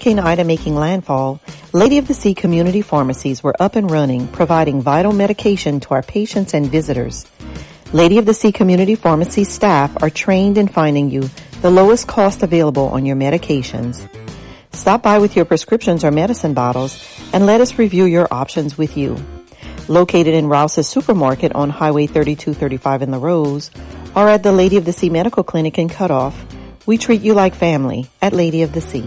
Hurricane Ida making landfall, Lady of the Sea community pharmacies were up and running, providing vital medication to our patients and visitors. Lady of the Sea community pharmacy staff are trained in finding you the lowest cost available on your medications. Stop by with your prescriptions or medicine bottles and let us review your options with you. Located in Rouse's Supermarket on Highway 3235 in LaRose or at the Lady of the Sea Medical Clinic in Cut Off, we treat you like family at Lady of the Sea.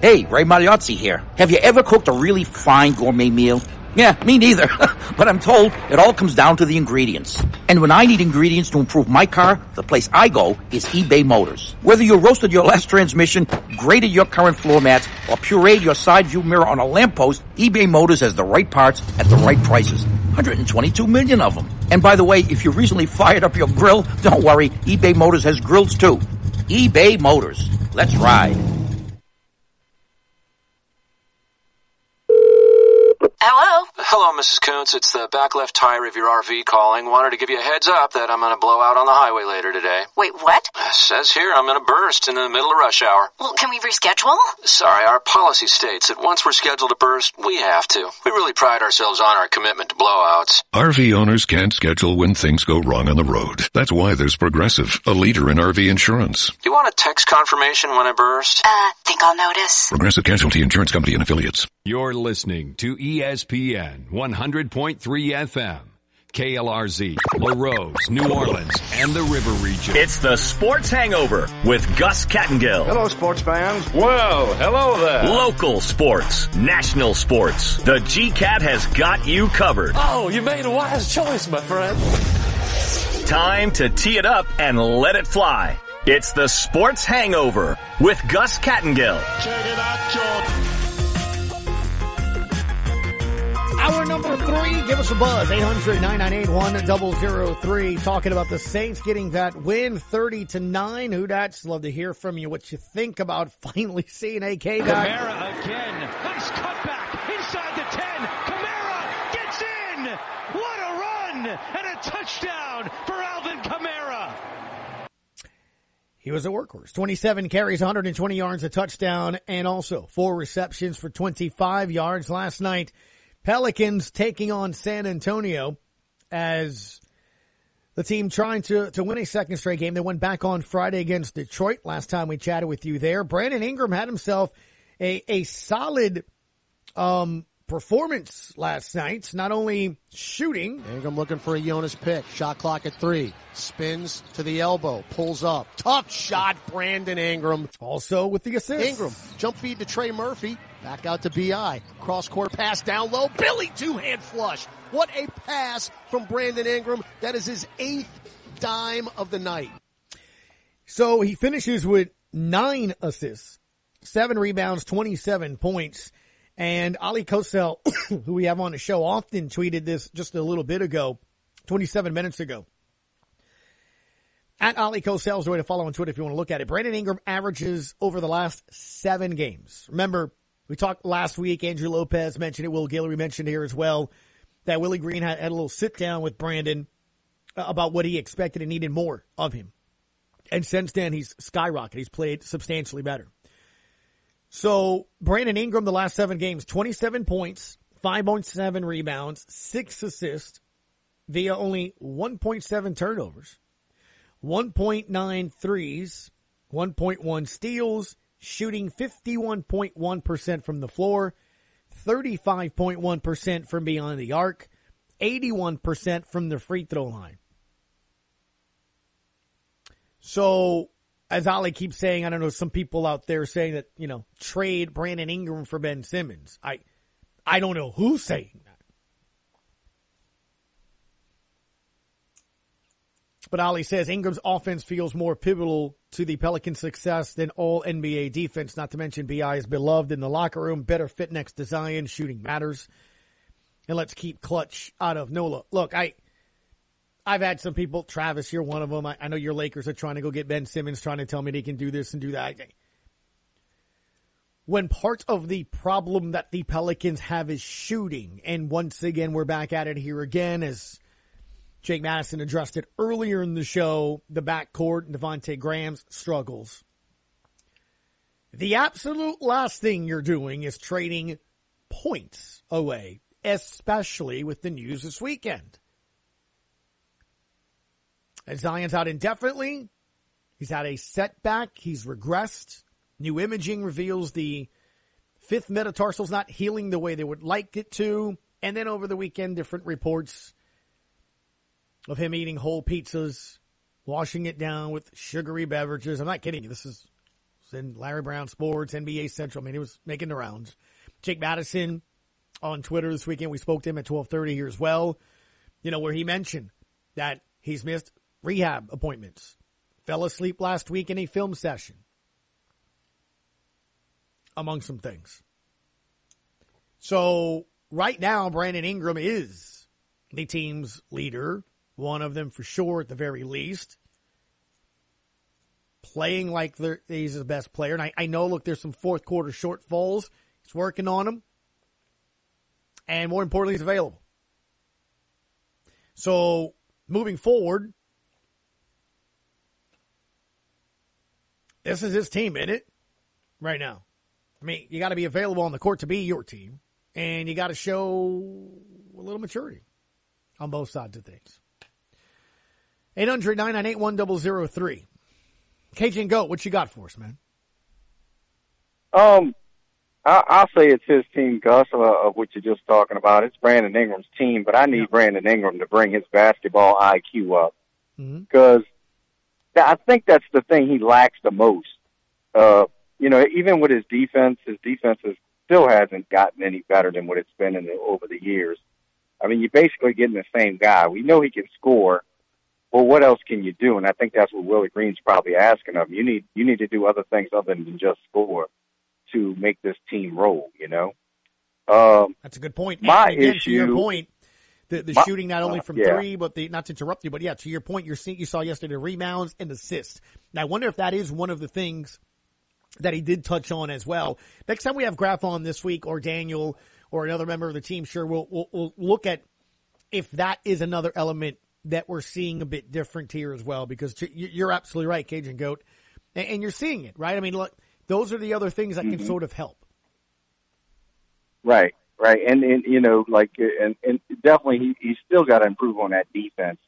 Hey, Ray Magliozzi here. Have you ever cooked a really fine gourmet meal? Yeah, me neither. but I'm told it all comes down to the ingredients. And when I need ingredients to improve my car, the place I go is eBay Motors. Whether you roasted your last transmission, graded your current floor mats, or pureed your side view mirror on a lamppost, eBay Motors has the right parts at the right prices. 122 million of them. And by the way, if you recently fired up your grill, don't worry, eBay Motors has grills too. eBay Motors. Let's ride. Hello? Hello, Mrs. Kuntz. It's the back left tire of your RV calling. Wanted to give you a heads up that I'm going to blow out on the highway later today. Wait, what? It says here I'm going to burst in the middle of rush hour. Well, can we reschedule? Sorry, our policy states that once we're scheduled to burst, we have to. We really pride ourselves on our commitment to blowouts. RV owners can't schedule when things go wrong on the road. That's why there's Progressive, a leader in RV insurance. You want a text confirmation when I burst? Uh, think I'll notice. Progressive Casualty Insurance Company and Affiliates. You're listening to ESPN 100.3 FM. KLRZ, LaRose, New Orleans, and the River Region. It's the Sports Hangover with Gus Kattengell. Hello, sports fans. Well, hello there. Local sports, national sports. The GCAT has got you covered. Oh, you made a wise choice, my friend. Time to tee it up and let it fly. It's the Sports Hangover with Gus Kattengell. Check it out, John. Hour number three, give us a buzz. 800-998-1003. Talking about the Saints getting that win 30 to 9. Who that's love to hear from you what you think about finally seeing AK back. Kamara again. Nice cutback inside the 10. Kamara gets in. What a run and a touchdown for Alvin Kamara. He was a workhorse. 27 carries, 120 yards, a touchdown, and also four receptions for 25 yards last night. Pelicans taking on San Antonio as the team trying to, to win a second straight game. They went back on Friday against Detroit. Last time we chatted with you there. Brandon Ingram had himself a, a solid, um, performance last night. Not only shooting. Ingram looking for a Jonas pick. Shot clock at three. Spins to the elbow. Pulls up. Tough shot, Brandon Ingram. Also with the assist. Ingram. Jump feed to Trey Murphy. Back out to BI. Cross court pass down low. Billy two hand flush. What a pass from Brandon Ingram. That is his eighth dime of the night. So he finishes with nine assists, seven rebounds, 27 points. And Oleh Kosel, who we have on the show often tweeted this just a little bit ago, 27 minutes ago. At Oleh Kosel is the way to follow on Twitter if you want to look at it. Brandon Ingram averages over the last seven games. Remember, we talked last week, Andrew Lopez mentioned it, Will Guillory mentioned here as well, that Willie Green had, had a little sit down with Brandon uh, about what he expected and needed more of him. And since then, he's skyrocketed. He's played substantially better. So Brandon Ingram, the last seven games, 27 points, 5.7 rebounds, six assists via only 1.7 turnovers, 1.9 threes, 1.1 steals, shooting 51.1% from the floor, 35.1% from beyond the arc, 81% from the free throw line. So, as Oleh keeps saying, I don't know, some people out there saying that, you know, trade Brandon Ingram for Ben Simmons. I, I don't know who's saying that. But Oleh says Ingram's offense feels more pivotal to the Pelicans' success than all NBA defense, not to mention BI is beloved in the locker room, better fit next to Zion, shooting matters. And let's keep clutch out of Nola. Look, I, I've had some people, Travis, you're one of them. I, I know your Lakers are trying to go get Ben Simmons, trying to tell me they can do this and do that. When part of the problem that the Pelicans have is shooting, and once again, we're back at it here again as Jake Madison addressed it earlier in the show, the backcourt, and Devonte Graham's struggles. The absolute last thing you're doing is trading points away, especially with the news this weekend. Zion's out indefinitely, he's had a setback, he's regressed. New imaging reveals the fifth metatarsal's not healing the way they would like it to. And then over the weekend, different reports of him eating whole pizzas, washing it down with sugary beverages. I'm not kidding you. This is in Larry Brown Sports, NBA Central. I mean, he was making the rounds. Jake Madison on Twitter this weekend. We spoke to him at 1230 here as well. You know, where he mentioned that he's missed rehab appointments, fell asleep last week in a film session, among some things. So right now, Brandon Ingram is the team's leader one of them for sure at the very least. Playing like he's the best player. And I, I know, look, there's some fourth quarter shortfalls. He's working on them. And more importantly, he's available. So moving forward, this is his team, isn't it? Right now. I mean, you got to be available on the court to be your team, and you got to show a little maturity on both sides of things. 800 998 1003. Cajun Goat, what you got for us, man? Um, I, I'll say it's his team, Gus, uh, of what you're just talking about. It's Brandon Ingram's team, but I need yeah. Brandon Ingram to bring his basketball IQ up because mm-hmm. I think that's the thing he lacks the most. Uh, you know, even with his defense, his defense is, still hasn't gotten any better than what it's been in the, over the years. I mean, you're basically getting the same guy. We know he can score, well, what else can you do? And I think that's what Willie Green's probably asking of you. Need you need to do other things other than just score to make this team roll. You know, um, that's a good point. My again, issue, to your point, the, the shooting not only from yeah. three, but the not to interrupt you, but yeah, to your point, you're seeing you saw yesterday rebounds and assists. Now, I wonder if that is one of the things that he did touch on as well. Next time we have Graf on this week, or Daniel, or another member of the team, sure, we'll, we'll, we'll look at if that is another element that we're seeing a bit different here as well because you're absolutely right, Cajun Goat, and you're seeing it, right? I mean, look, those are the other things that can mm-hmm. sort of help. Right, right, and and you know, like, and and definitely he he's still got to improve on that defense.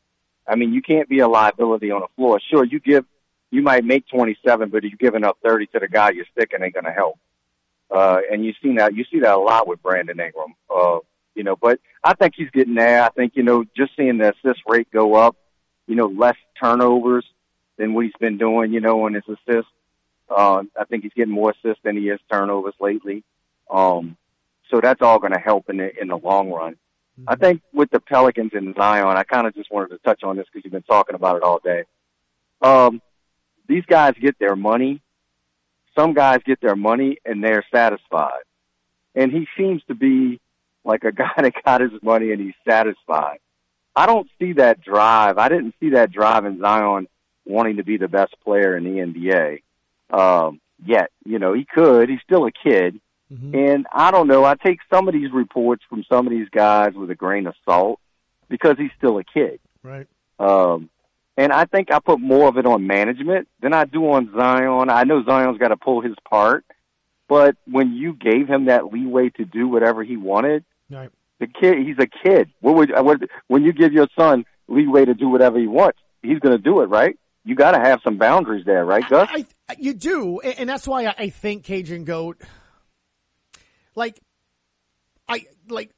I mean, you can't be a liability on the floor. Sure, you give, you might make 27, but you're giving up 30 to the guy you're sticking, ain't going to help. Uh, and you've seen that, you see that a lot with Brandon Ingram. Uh, you know, but I think he's getting there. I think, you know, just seeing the assist rate go up, you know, less turnovers than what he's been doing, you know, on his assists. Uh, I think he's getting more assists than he is turnovers lately. Um, so that's all going to help in the, in the long run. Mm-hmm. I think with the Pelicans and Zion, I kind of just wanted to touch on this because you've been talking about it all day. Um, these guys get their money. Some guys get their money and they're satisfied. And he seems to be like a guy that got his money and he's satisfied. I don't see that drive. I didn't see that drive in Zion wanting to be the best player in the NBA um, yet. You know, he could. He's still a kid. Mm-hmm. And I don't know. I take some of these reports from some of these guys with a grain of salt because he's still a kid. Right. Um, and I think I put more of it on management than I do on Zion. I know Zion's got to pull his part, but when you gave him that leeway to do whatever he wanted, Right. The kid, he's a kid. What would, what, when you give your son leeway to do whatever he wants, he's going to do it, right? You got to have some boundaries there, right, Gus? I, I, you do, and that's why I think Cajun Goat, like, I like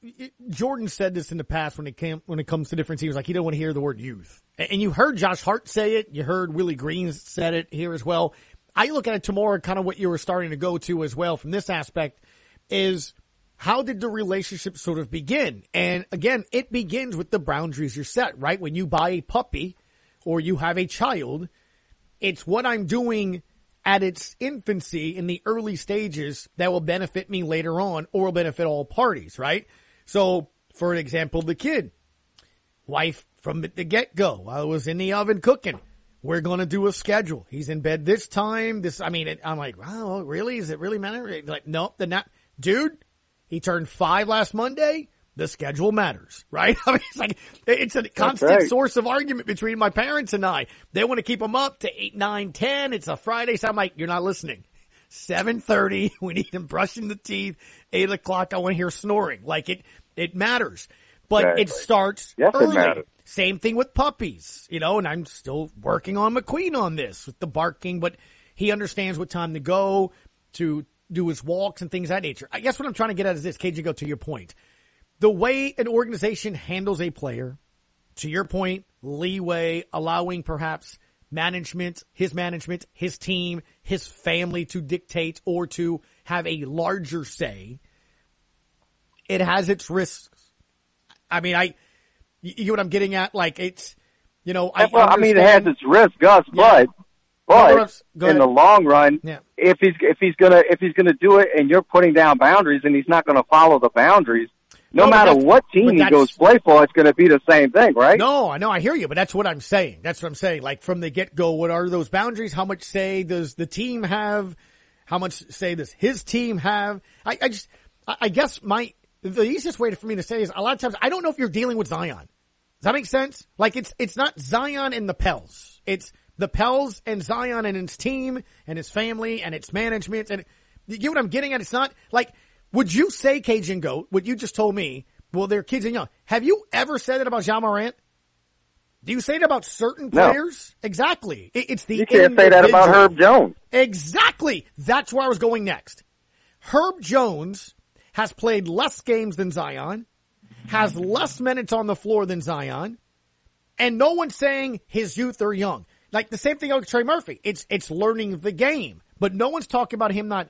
Jordan said this in the past when it came when it comes to different teams. Like he don't want to hear the word youth, and you heard Josh Hart say it. You heard Willie Green said it here as well. I look at it tomorrow, kind of what you were starting to go to as well from this aspect is how did the relationship sort of begin? And again, it begins with the boundaries you're set, right? When you buy a puppy or you have a child, it's what I'm doing at its infancy in the early stages that will benefit me later on or will benefit all parties, right? So, for example, the kid, wife from the get go, while I was in the oven cooking. We're going to do a schedule. He's in bed this time. This, I mean, I'm like, wow, really? Is it really matter? Like, nope, the not, dude, he turned five last Monday. The schedule matters, right? I mean, it's like, it's a constant right. source of argument between my parents and I. They want to keep them up to eight, nine, ten. It's a Friday. So I'm like, you're not listening. 7.30, we need him brushing the teeth. 8 o'clock, I want to hear snoring. Like it, it matters. But it starts Yes, early. matters. Same thing with puppies, you know, and I'm still working on McQueen on this with the barking, but he understands what time to go to do his walks and things of that nature. I guess what I'm trying to get at is this, KJ, go to your point. The way an organization handles a player, to your point, leeway, allowing perhaps management, his management, his team, his family to dictate or to have a larger say, it has its risks. I mean, I, you get what I'm getting at? Like it's, you know, I, well, I mean, it has its risks, Gus, Yeah. but but in the long run, Yeah. if he's if he's gonna if he's gonna do it, and you're putting down boundaries, and he's not gonna follow the boundaries, no, oh, No, matter what team he goes play for, it's gonna be the same thing, right? No, I know, I hear you, but that's what I'm saying. That's what I'm saying. Like from the get go, what are those boundaries? How much say does the team have? How much say does his team have? I, I just, I, I guess my, the easiest way for me to say is a lot of times I don't know if you're dealing with Zion. Does that make sense? Like it's, it's not Zion and the Pels. It's the Pels and Zion and his team and his family and its management. And you get what I'm getting at? It's not like, would you say Cajun Goat, what you just told me, well, they're kids and young. Have you ever said it about Ja Morant? Do you say it about certain No. players? Exactly. It- it's the You can't say that about. Herb Jones. Exactly. That's where I was going next. Herb Jones has played less games than Zion, has less minutes on the floor than Zion, and no one's saying his youth are young. Like the same thing with Trey Murphy. It's it's learning the game, but no one's talking about him not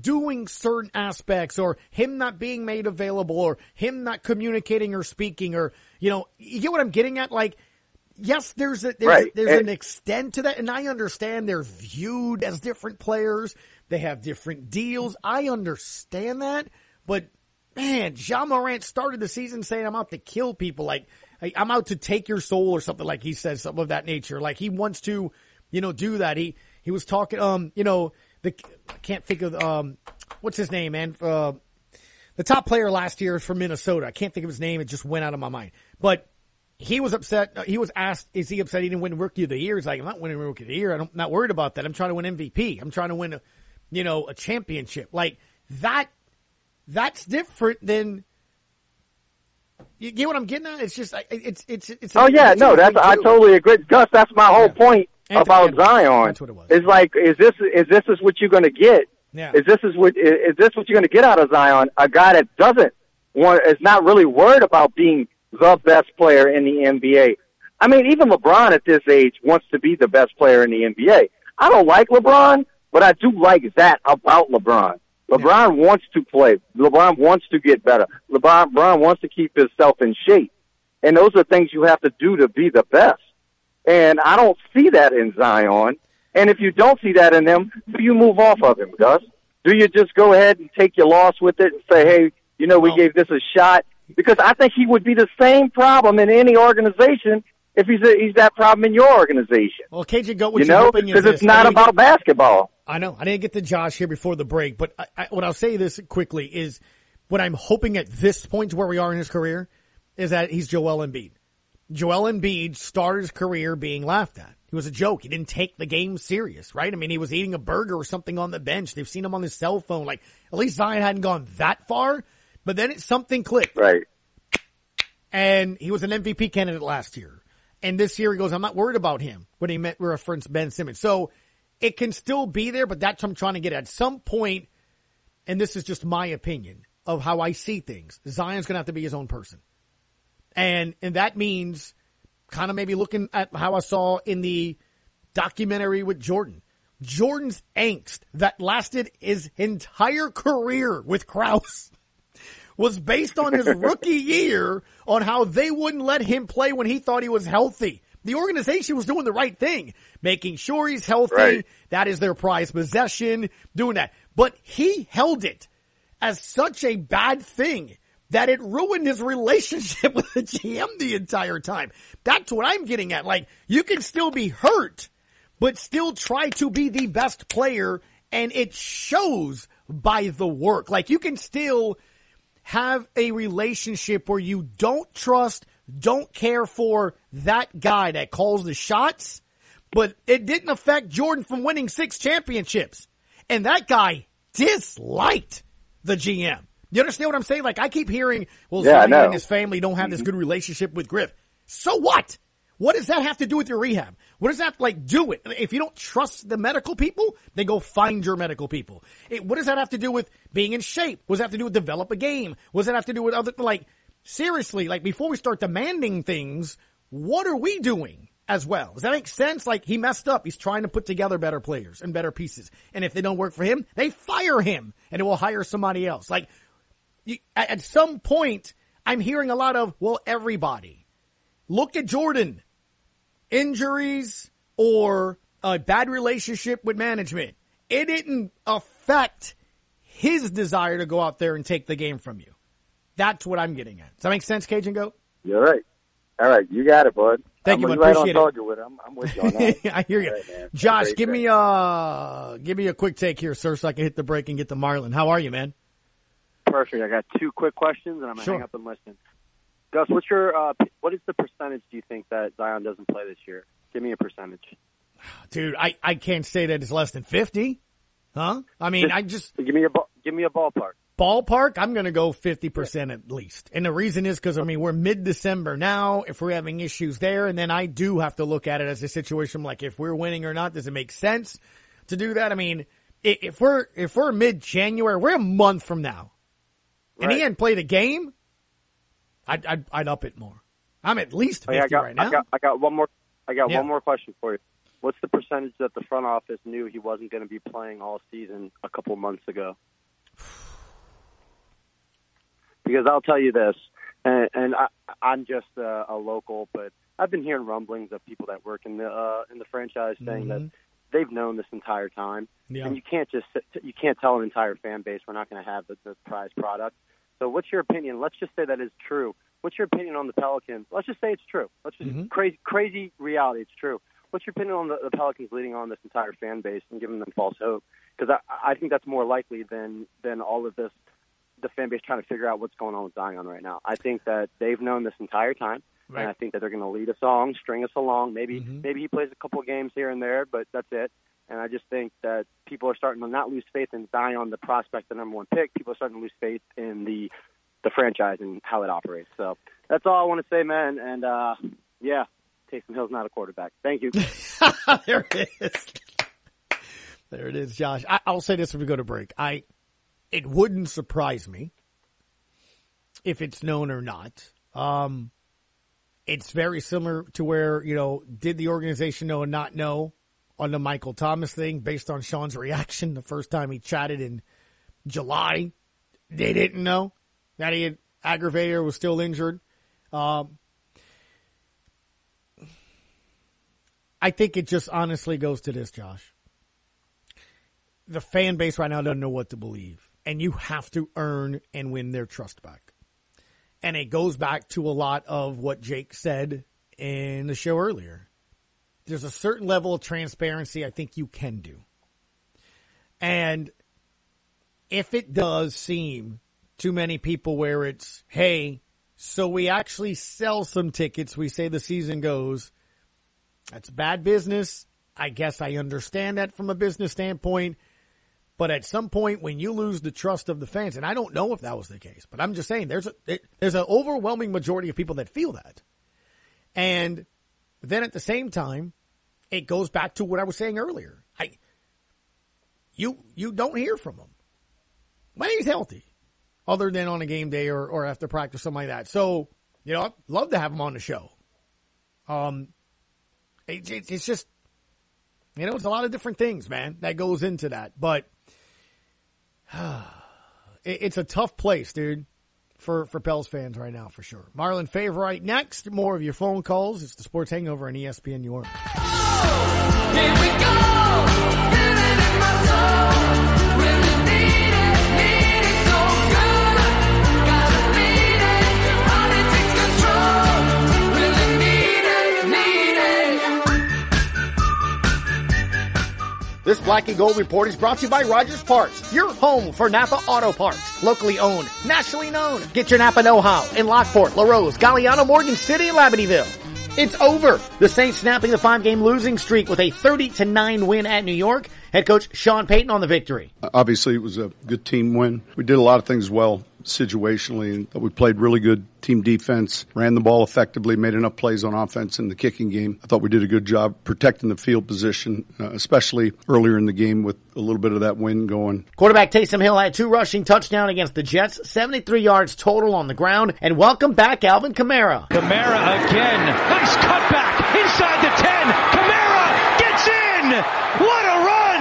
doing certain aspects or him not being made available or him not communicating or speaking or you know you get what I'm getting at? Like yes there's a there's, Right. there's And- an extent to that and I understand they're viewed as different players. They have different deals. I understand that but man Ja Morant started the season saying I'm out to kill people like I'm out to take your soul or something like he says something of that nature. Like he wants to you know do that. He he was talking um you know the I can't think of um what's his name man uh the top player last year from Minnesota. I can't think of his name. It just went out of my mind. But he was upset. uh, He was asked, is he upset he didn't win Rookie of the Year? He's like, I'm not winning Rookie of the Year. I'm not worried about that. I'm trying to win MVP. I'm trying to win a, you know, a championship. Like that, that's different than, you get what I'm getting at? It's just, it's, it's, it's. Oh yeah, no, that's I totally agree, Gus. That's my whole point Anthony about Edwards. Zion. That's what it was. It's like, is this is this is what you're going to get? Yeah. Is this is what is, is this what you're going to get out of Zion? A guy that doesn't want is not really worried about being the best player in the NBA. I mean, even LeBron at this age wants to be the best player in the NBA. I don't like LeBron, but I do like that about LeBron. LeBron wants to play. LeBron wants to get better. LeBron, LeBron wants to keep himself in shape. And those are things you have to do to be the best. And I don't see that in Zion. And if you don't see that in him, do you move off of him, Gus? Do you just go ahead and take your loss with it and say, hey, you know, we gave this a shot? Because I think he would be the same problem in any organization if he's a, he's that problem in your organization. Well, KJ Goat, what You know, hoping because it's not about basketball. I know. I didn't get to Josh here before the break, but I, I, what I'll say this quickly is what I'm hoping at this point where we are in his career is that he's Joel Embiid. Joel Embiid started his career being laughed at. He was a joke. He didn't take the game serious, right? I mean, he was eating a burger or something on the bench. They've seen him on his cell phone. Like, at least Zion hadn't gone that far, but then it, something clicked. Right. And he was an MVP candidate last year. And this year he goes, I'm not worried about him when he met reference Ben Simmons. So it can still be there, but that's what I'm trying to get at. At some point, and this is just my opinion of how I see things, Zion's going to have to be his own person. And, and that means kind of maybe looking at how I saw in the documentary with Jordan. Jordan's angst that lasted his entire career with Krause was based on his rookie year on how they wouldn't let him play when he thought he was healthy. The organization was doing the right thing, making sure he's healthy. Right. That is their prized possession, doing that. But he held it as such a bad thing that it ruined his relationship with the GM the entire time. That's what I'm getting at. Like, you can still be hurt, but still try to be the best player and it shows by the work. Like, you can still have a relationship where you don't trust, don't care for that guy that calls the shots, but it didn't affect Jordan from winning six championships. And that guy disliked the GM. You understand what I'm saying? Like I keep hearing, well, Yeah, and his family don't have this good relationship with Griff. So what? What does that have to do with your rehab? What does that like do it? If you don't trust the medical people, then go find your medical people. It, what does that have to do with being in shape? What does that have to do with develop a game? What does that have to do with other, like, seriously, like before we start demanding things, what are we doing as well? Does that make sense? Like he messed up. He's trying to put together better players and better pieces. And if they don't work for him, they fire him and it will hire somebody else. Like you, at some point, I'm hearing a lot of, well, everybody. Look at Jordan. Injuries or a bad relationship with management. It didn't affect his desire to go out there and take the game from you. That's what I'm getting at. Does that make sense, Cajun Goat? You're right. All right, you got it, bud. Thank you, I'm man. right Appreciate on it. with it. I'm, I'm with you on that. I hear you. Right. Josh, great give me uh give me a quick take here, sir, so I can hit the break and get to Marlin. How are you, man? Perfect. I got two quick questions, and I'm gonna Sure. hang up and listen. Gus, what's your uh, what is the percentage do you think that Zion doesn't play this year? Give me a percentage. Dude, I, I can't say that it's less than 50. Huh? I mean, I just give me a give me a ballpark. ballpark, I'm going to go 50% at least. And the reason is because, I mean, we're mid-December now. If we're having issues there, and then I do have to look at it as a situation like if we're winning or not, does it make sense to do that? I mean, if we're, if we're mid-January, we're a month from now and he Right. hadn't played a game, I'd, I'd, I'd up it more. I'm at least 50 Oh, yeah, I got, right now. I got, I got one more. I got Yeah. one more question for you. What's the percentage that the front office knew he wasn't going to be playing all season a couple months ago? Because I'll tell you this, and, and I, I'm just a, a local, but I've been hearing rumblings of people that work in the uh, in the franchise saying that Mhm. They've known this entire time, Yeah. and you can't just you can't tell an entire fan base we're not going to have the, the prize product. So, what's your opinion? Let's just say that is true. What's your opinion on the Pelicans? Let's just say it's true. Let's just Mhm. crazy crazy reality. It's true. What's your opinion on the, the Pelicans leading on this entire fan base and giving them false hope? Because I, I think that's more likely than than all of this. The fan base trying to figure out what's going on with Zion right now. I think that they've known this entire time, Right. and I think that they're going to lead us along, string us along. Maybe Mhm. maybe he plays a couple of games here and there, but that's it. And I just think that people are starting to not lose faith in Zion, the prospect, the number one pick. People are starting to lose faith in the the franchise and how it operates. So that's all I want to say, man. And uh, yeah, Taysom Hill's not a quarterback. Thank you. there it is. There it is, Josh. I, I'll say this when we go to break. I, it wouldn't surprise me if it's known or not. Um, it's very similar to where, you know, did the organization know and not know on the Michael Thomas thing based on Sean's reaction the first time he chatted in July? They didn't know that he had aggravated or was still injured. Um, I think it just honestly goes to this, Josh. The fan base right now doesn't know what to believe, and you have to earn and win their trust back. And it goes back to a lot of what Jake said in the show earlier. There's a certain level of transparency I think you can do. And if it does seem too many people where it's, hey, so we actually sell some tickets, we say the season goes, that's bad business. I guess I understand that from a business standpoint. But at some point, when you lose the trust of the fans, and I don't know if that was the case, but I'm just saying there's a it, there's an overwhelming majority of people that feel that. And then at the same time, it goes back to what I was saying earlier. I you you don't hear from him when he's healthy, other than on a game day or, or after practice, something like that. So you know, I'd love to have him on the show. Um, it, it, it's just, you know, it's a lot of different things, man, that goes into that. But it's a tough place, dude. for, for Pels fans right now, for sure. Marlon Favorite next. More of your phone calls. It's the Sports Hangover on ESPN New. Here This Black and Gold Report is brought to you by Rogers Parts, your home for Napa Auto Parts. Locally owned, nationally known. Get your Napa know-how in Lockport, LaRose, Galliano, Morgan City, and Labadieville. It's over. The Saints snapping the five-game losing streak with a 30 to 9 win at New York. Head coach Sean Payton on the victory. Obviously, it was a good team win. We did a lot of things well situationally, and that we played really good team defense, ran the ball effectively, made enough plays on offense in the kicking game. I thought we did a good job protecting the field position, uh, especially earlier in the game with a little bit of that wind going. Quarterback Taysom Hill had two rushing touchdowns against the Jets, 73 yards total on the ground, and welcome back Alvin Kamara. Kamara again. Nice cutback inside the 10. Kamara gets in.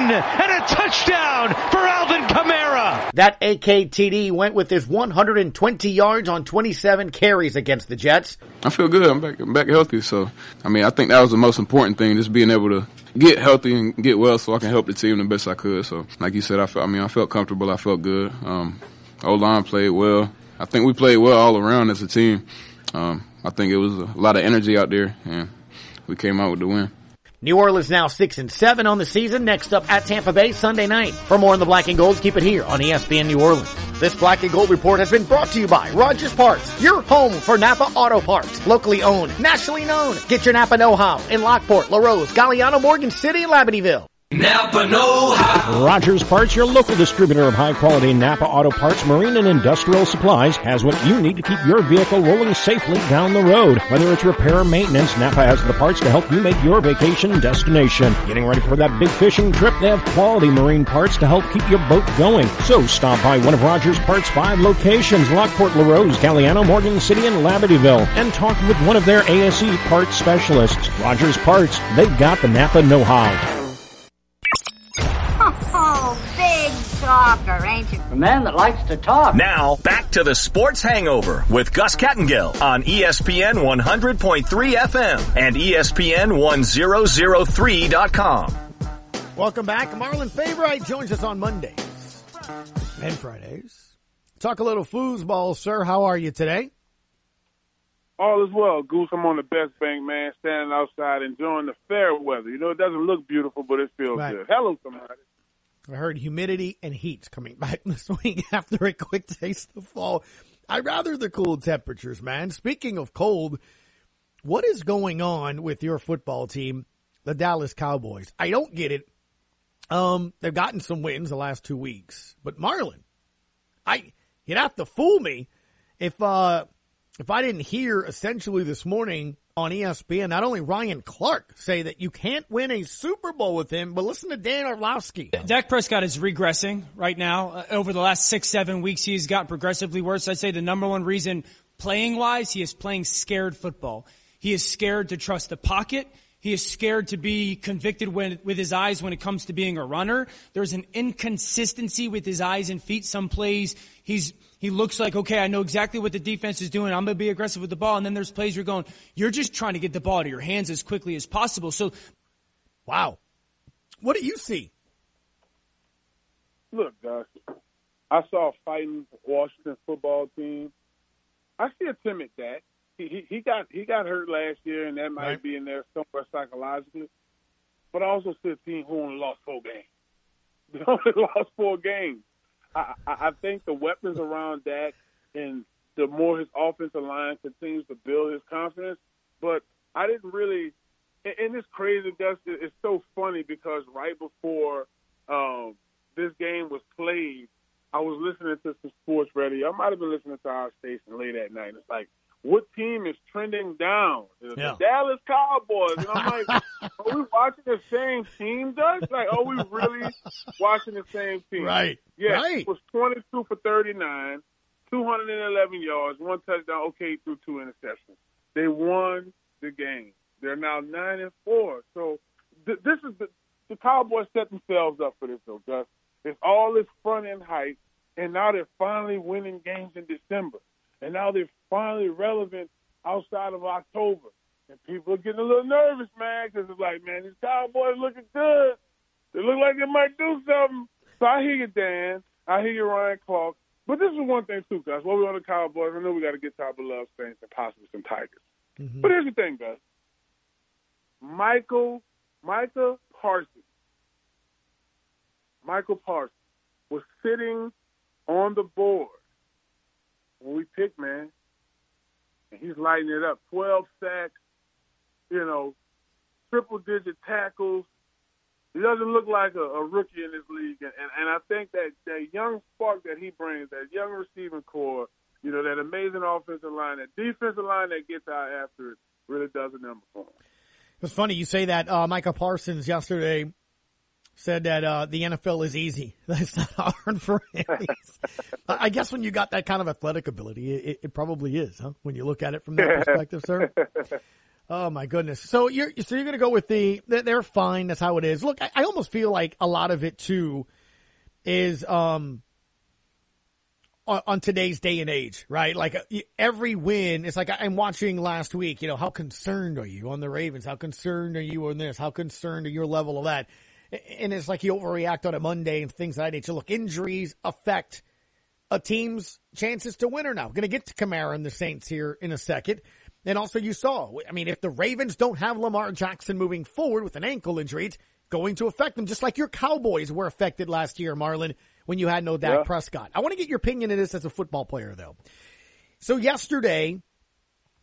What run and a touchdown for Alvin Kamara. That AKTD went with his 120 yards on 27 carries against the Jets. I feel good. I'm back, I'm back healthy. So, I mean, I think that was the most important thing, just being able to get healthy and get well so I can help the team the best I could. So, like you said, I felt, I mean, I felt comfortable. I felt good. Um, O-line played well. I think we played well all around as a team. Um, I think it was a lot of energy out there and we came out with the win. New Orleans now six and seven on the season. Next up at Tampa Bay Sunday night. For more on the Black and Golds, keep it here on ESPN New Orleans. This Black and Gold report has been brought to you by Rogers Parts, your home for Napa Auto Parts. Locally owned, nationally known. Get your Napa know-how in Lockport, LaRose, Galliano, Morgan City, and Labadieville. Napa Know How. Rogers Parts, your local distributor of high quality Napa auto parts, marine and industrial supplies, has what you need to keep your vehicle rolling safely down the road. Whether it's repair or maintenance, Napa has the parts to help you make your vacation destination. Getting ready for that big fishing trip, they have quality marine parts to help keep your boat going. So stop by one of Rogers Parts' five locations, Lockport, LaRose, Galliano, Morgan City, and Labadieville, and talk with one of their ASE parts specialists. Rogers Parts, they've got the Napa know-how. Oh, talker, ain't you? A man that likes to talk. Now, back to the Sports Hangover with Gus Kattengell on ESPN 100.3 FM and E ESPN 1003.com. Welcome back. Marlon Favorite joins us on Mondays and Fridays. Talk a little foosball, sir. How are you today? All is well, Goose. I'm on the best bank, man, standing outside enjoying the fair weather. You know, it doesn't look beautiful, but it feels Right. good. Hello, somebody. I heard humidity and heat's coming back this week after a quick taste of fall. I rather the cool temperatures, man. Speaking of cold, what is going on with your football team, the Dallas Cowboys? I don't get it. Um, they've gotten some wins the last two weeks, but Marlon, I you'd have to fool me if uh if I didn't hear essentially this morning on ESPN not only Ryan Clark say that you can't win a Super Bowl with him, but listen to Dan Orlovsky. Dak Prescott is regressing right now. Uh, over the last six, seven weeks, he's gotten progressively worse. I'd say the number one reason playing wise, he is playing scared football. He is scared to trust the pocket. He is scared to be convicted when, with his eyes when it comes to being a runner. There's an inconsistency with his eyes and feet. Some plays, he's, he looks like, okay, I know exactly what the defense is doing. I'm going to be aggressive with the ball. And then there's plays you're going, you're just trying to get the ball to your hands as quickly as possible. So, wow. What do you see? Look, guys, I saw a fighting Washington football team. I see a timid Dak. He, he he got he got hurt last year, and that might Right. be in there somewhere psychologically. But I also see a team who only lost four games. They only lost four games. I, I I think the weapons around Dak and the more his offensive line continues to build his confidence. But I didn't really, and, it's crazy, Gus. it- It's so funny because right before um, this game was played, I was listening to some sports radio. I might have been listening to our station late at night. It's like, what team is trending down? Yeah. The Dallas Cowboys. And I'm like, are we watching the same team, Doug? Like, are we really watching the same team? Right. Yeah. Right. It was 22 for 39, 211 yards, one touchdown. Okay, threw two interceptions. They won the game. They're now nine and four. So th- this is the the Cowboys set themselves up for this, though, Gus. It's all this front end hype, and now they're finally winning games in December. and now they're finally relevant outside of October. And people are getting a little nervous, man, because it's like, man, these Cowboys looking good. They look like they might do something. So I hear you, Dan. I hear you, Ryan Clark. But this is one thing too, guys. While we're on the Cowboys, I know we got to get to our beloved Saints and possibly some Tigers. Mm-hmm. But here's the thing, guys. Michael, Micah Parsons, Michael Parsons was sitting on the board when we picked, man, and he's lighting it up. Twelve sacks, you know, triple digit tackles. He doesn't look like a, a rookie in this league, and, and and I think that that young spark that he brings, that young receiving core, you know, that amazing offensive line, that defensive line that gets out after it, really does a number for him. It's funny you say that. Uh, Micah Parsons yesterday said that uh, the NFL is easy. That's not hard for him. I guess when you got that kind of athletic ability, it, it probably is, huh? When you look at it from that perspective, sir. Oh my goodness. So you're so you're to go with the they're- fine. That's how it is. Look, I, I almost feel like a lot of it too is um on, on today's day and age, right? Like uh, every win, it's like I'm watching last week. You know, how concerned are you on the Ravens? How concerned are you on this? How concerned are your level of that? And it's like you overreact on a Monday and things of that nature. Look, injuries affect a team's chances to win or now. Going to get to Kamara and the Saints here in a second. And also you saw, I mean, if the Ravens don't have Lamar Jackson moving forward with an ankle injury, it's going to affect them just like your Cowboys were affected last year, Marlon, when you had no Dak Yeah. Prescott. I want to get your opinion of this as a football player though. So yesterday,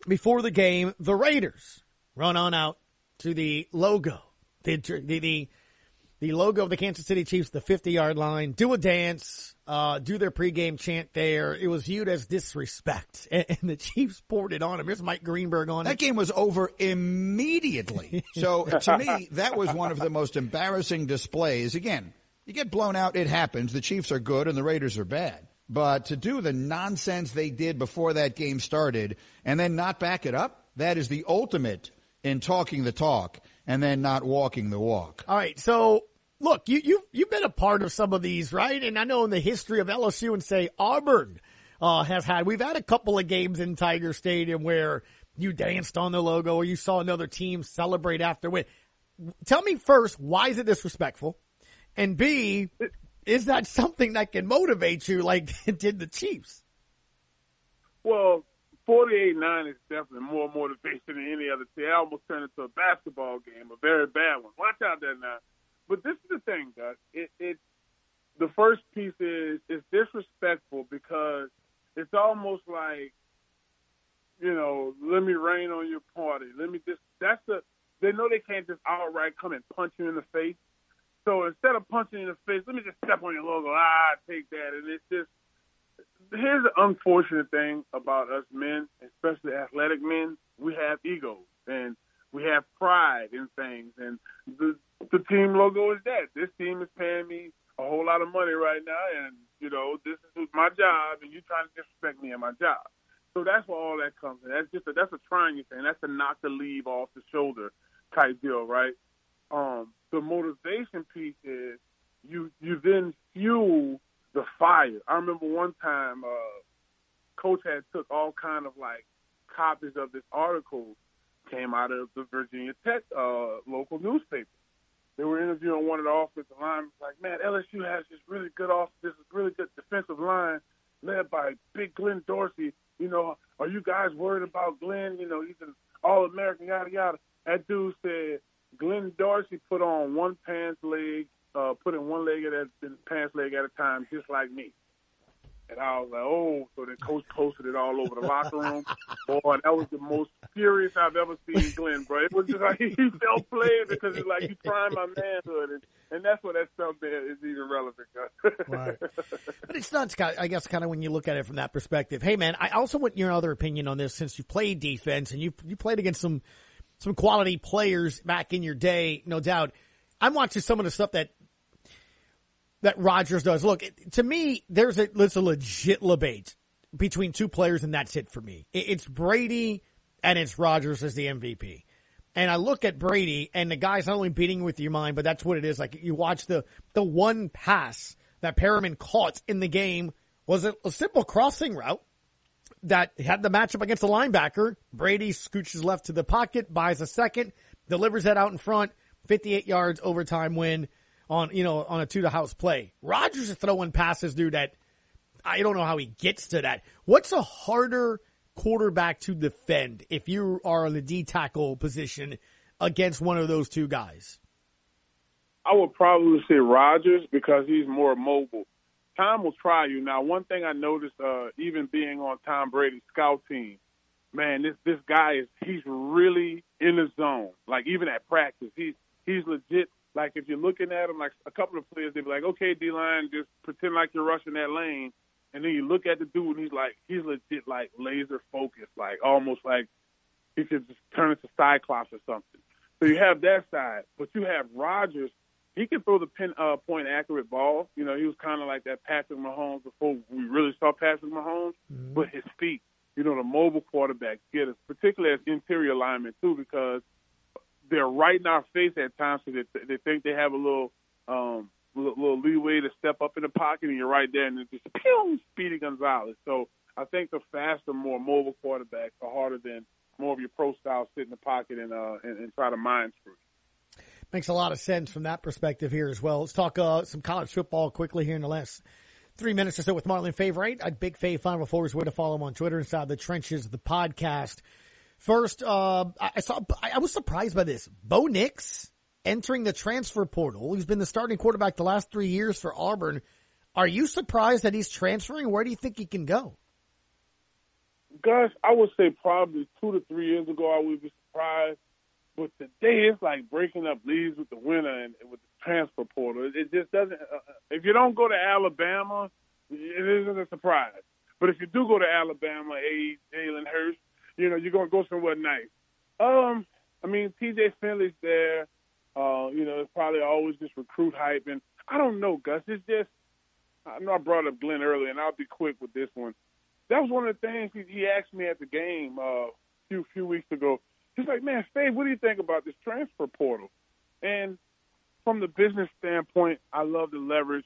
before the game, the Raiders run on out to the logo, the, the, the, the logo of the Kansas City Chiefs, the 50 yard line, do a dance, uh, do their pregame chant there. It was viewed as disrespect and, and the Chiefs poured it on him. Here's Mike Greenberg on That it. That game was over immediately. So to me, that was one of the most embarrassing displays. Again, you get blown out, it happens. The Chiefs are good and the Raiders are bad. But to do the nonsense they did before that game started and then not back it up, that is the ultimate in talking the talk and then not walking the walk. All right. So look, you, you, you've been a part of some of these, right? And I know in the history of LSU and say Auburn, uh, has had, we've had a couple of games in Tiger Stadium where you danced on the logo or you saw another team celebrate after win. Tell me first, why is it disrespectful? And B, is that something that can motivate you like it did the Chiefs? Well, 48-9 is definitely more motivation than any other team. I almost turned it into a basketball game, a very bad one. Watch out there now. But this is the thing, guys. It, it the first piece is it's disrespectful because it's almost like, you know, let me rain on your party. Let me just that's the they know they can't just outright come and punch you in the face. So instead of punching you in the face, let me just step on your logo. Ah, take that. And it's just here's the unfortunate thing about us men, especially athletic men. We have egos and we have pride in things, and the the team logo is that. This team is paying me a whole lot of money right now, and you know this is my job, and you trying to disrespect me and my job. So that's where all that comes in. That's just a, that's a trying thing. That's a knock the leave off the shoulder type deal, right? Um, the motivation piece is you you then fuel the fire. I remember one time, uh, coach had took all kind of like copies of this article came out of the Virginia Tech uh, local newspaper. They were interviewing one of the offensive linemen. Like, man, LSU has this really good off, this really good defensive line led by Big Glenn Dorsey. You know, are you guys worried about Glenn? You know, he's an All American, yada yada. That dude said Glenn Dorsey put on one pants leg, uh, put in one leg at a pants leg at a time, just like me. And I was like, oh, so then coach posted it all over the locker room. Boy, that was the most furious I've ever seen Glenn, bro. It was just like he felt played because it's like you trying my manhood, and, and that's what that stuff is even relevant. Right. But it's not, Scott, I guess, kind of when you look at it from that perspective. Hey, man, I also want your other opinion on this since you played defense and you you played against some some quality players back in your day, no doubt. I'm watching some of the stuff that that Rodgers does. Look, to me, there's a there's a legit debate between two players, and that's it for me. It, it's Brady and it's Rodgers as the MVP. And I look at Brady, and the guy's not only beating with your mind, but that's what it is. Like you watch the the one pass that Perriman caught in the game was a, a simple crossing route. that had the matchup against the linebacker. Brady scooches left to the pocket, buys a second, delivers that out in front, 58 yards overtime win on, you know on a two to house play. Rodgers is throwing passes, dude, that I don't know how he gets to that. What's a harder quarterback to defend if you are in the D tackle position against one of those two guys? I would probably say Rodgers because he's more mobile. Tom will try you. Now, one thing I noticed, uh, even being on Tom Brady's scout team, man, this this guy is he's really in the zone. Like even at practice, he's he's legit. Like if you're looking at him, like a couple of players, they'd be like, "Okay, D line, just pretend like you're rushing that lane," and then you look at the dude, and he's like, he's legit, like laser focused, like almost like he could just turn into Cyclops or something. So you have that side, but you have Rodgers. He can throw the pin uh, point accurate ball. You know, he was kind of like that Patrick Mahomes before we really saw Patrick Mahomes. But his feet, you know, the mobile quarterback get us, particularly as interior linemen too, because they're right in our face at times. So they, they think they have a little, um, little, little leeway to step up in the pocket, and you're right there, and it's just pew, Speedy Gonzalez. So I think the faster, more mobile quarterbacks are harder than more of your pro style sit in the pocket and uh and, and try to mind screw. Makes a lot of sense from that perspective here as well. Let's talk uh, some college football quickly here in the last three minutes or so with Marlon Favorite. A big Fave Final Four is where to follow him on Twitter inside the trenches the podcast. First, uh, I saw, I was surprised by this. Bo Nix entering the transfer portal. He's been the starting quarterback the last three years for Auburn. Are you surprised that he's transferring? Where do you think he can go? Gus, I would say probably two to three years ago I would be surprised. But today it's like breaking up leaves with the winner and with the transfer portal. It just doesn't. Uh, if you don't go to Alabama, it isn't a surprise. But if you do go to Alabama, a Jalen Hurts, you know you're gonna go somewhere nice. Um, I mean T.J. Finley's there. Uh, you know, it's probably always just recruit hype, and I don't know, Gus. It's just I know I brought up Glenn earlier, and I'll be quick with this one. That was one of the things he, he asked me at the game uh, a few few weeks ago. He's like, "Man, Steve, what do you think about this transfer portal?" And from the business standpoint, I love the leverage,